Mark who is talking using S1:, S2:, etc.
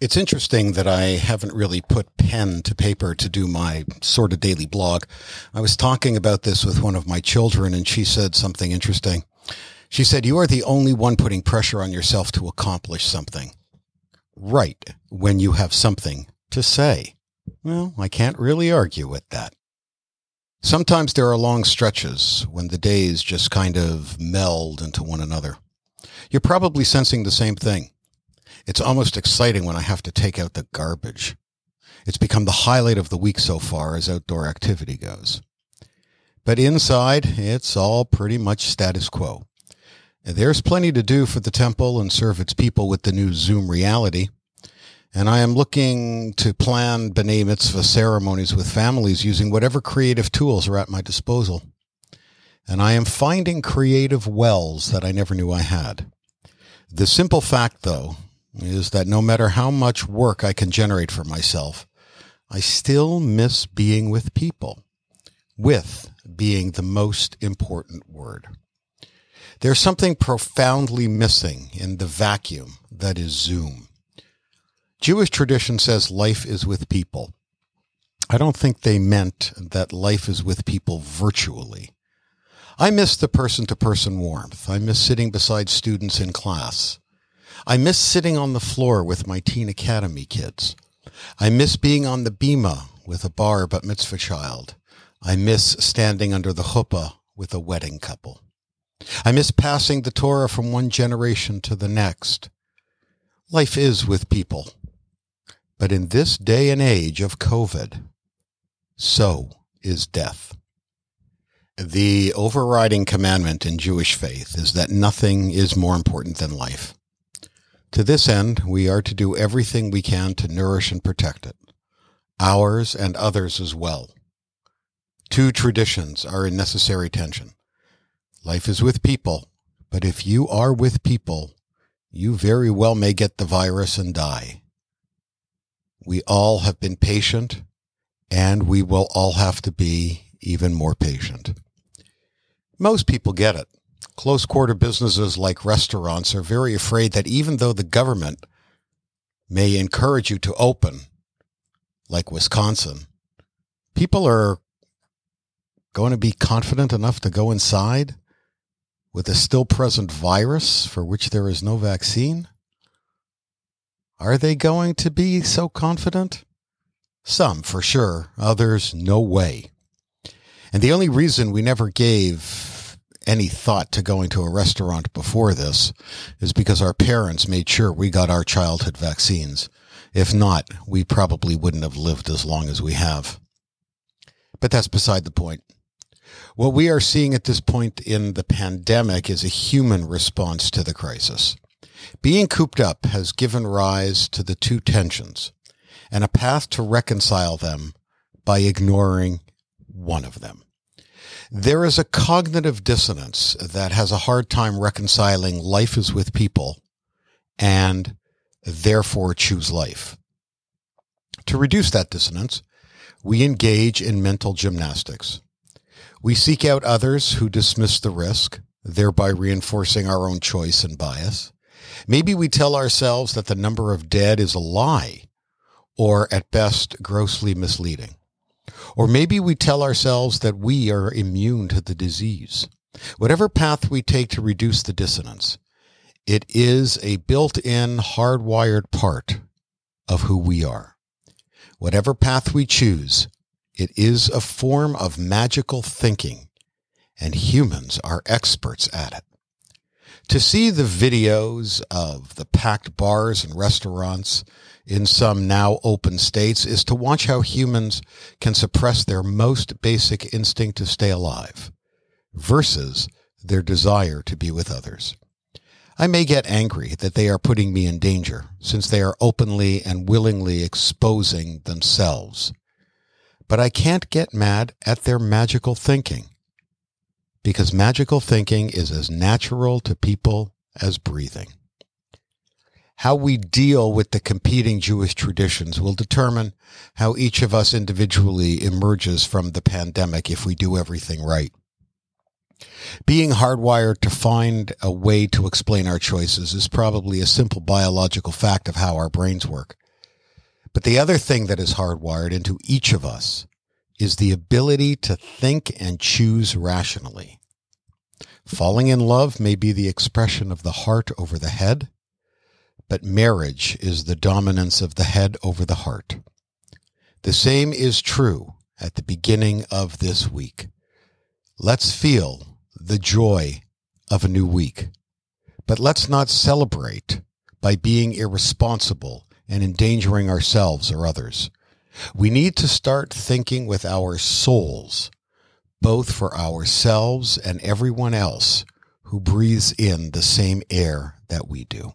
S1: It's interesting that I haven't really put pen to paper to do my sort of daily blog. I was talking about this with one of my children and she said something interesting. She said, you are the only one putting pressure on yourself to accomplish something. Right. When you have something to say. Well, I can't really argue with that. Sometimes there are long stretches when the days just kind of meld into one another. You're probably sensing the same thing. It's almost exciting when I have to take out the garbage. It's become the highlight of the week so far as outdoor activity goes. But inside, it's all pretty much status quo. There's plenty to do for the temple and serve its people with the new Zoom reality. And I am looking to plan B'nai Mitzvah ceremonies with families using whatever creative tools are at my disposal. And I am finding creative wells that I never knew I had. The simple fact, though, is that no matter how much work I can generate for myself, I still miss being with people. With being the most important word. There's something profoundly missing in the vacuum that is Zoom. Jewish tradition says life is with people. I don't think they meant that life is with people virtually. I miss the person to person warmth. I miss sitting beside students in class. I miss sitting on the floor with my teen academy kids. I miss being on the bima with a bar bat mitzvah child. I miss standing under the chuppah with a wedding couple. I miss passing the Torah from one generation to the next. Life is with people. But in this day and age of COVID, so is death. The overriding commandment in Jewish faith is that nothing is more important than life. To this end, we are to do everything we can to nourish and protect it, ours and others as well. Two traditions are in necessary tension. Life is with people, but if you are with people, you very well may get the virus and die. We all have been patient, and we will all have to be even more patient. Most people get it. Close quarter businesses like restaurants are very afraid that even though the government may encourage you to open, like Wisconsin, people are going to be confident enough to go inside with a still present virus for which there is no vaccine? Are they going to be so confident? Some, for sure. Others, no way. And the only reason we never gave any thought to going to a restaurant before this is because our parents made sure we got our childhood vaccines. If not, we probably wouldn't have lived as long as we have. But that's beside the point. What we are seeing at this point in the pandemic is a human response to the crisis. Being cooped up has given rise to the two tensions and a path to reconcile them by ignoring one of them. There is a cognitive dissonance that has a hard time reconciling life is with people and therefore choose life. To reduce that dissonance, we engage in mental gymnastics. We seek out others who dismiss the risk, thereby reinforcing our own choice and bias. Maybe we tell ourselves that the number of dead is a lie, or at best grossly misleading. Or maybe we tell ourselves that we are immune to the disease. Whatever path we take to reduce the dissonance, it is a built in, hardwired part of who we are. Whatever path we choose, it is a form of magical thinking, and humans are experts at it. To see the videos of the packed bars and restaurants in some now open states is to watch how humans can suppress their most basic instinct to stay alive versus their desire to be with others. I may get angry that they are putting me in danger since they are openly and willingly exposing themselves. But I can't get mad at their magical thinking because magical thinking is as natural to people as breathing. How we deal with the competing Jewish traditions will determine how each of us individually emerges from the pandemic if we do everything right. Being hardwired to find a way to explain our choices is probably a simple biological fact of how our brains work. But the other thing that is hardwired into each of us is the ability to think and choose rationally. Falling in love may be the expression of the heart over the head, but marriage is the dominance of the head over the heart. The same is true at the beginning of this week. Let's feel the joy of a new week. But let's not celebrate by being irresponsible and endangering ourselves or others. We need to start thinking with our souls, both for ourselves and everyone else who breathes in the same air that we do.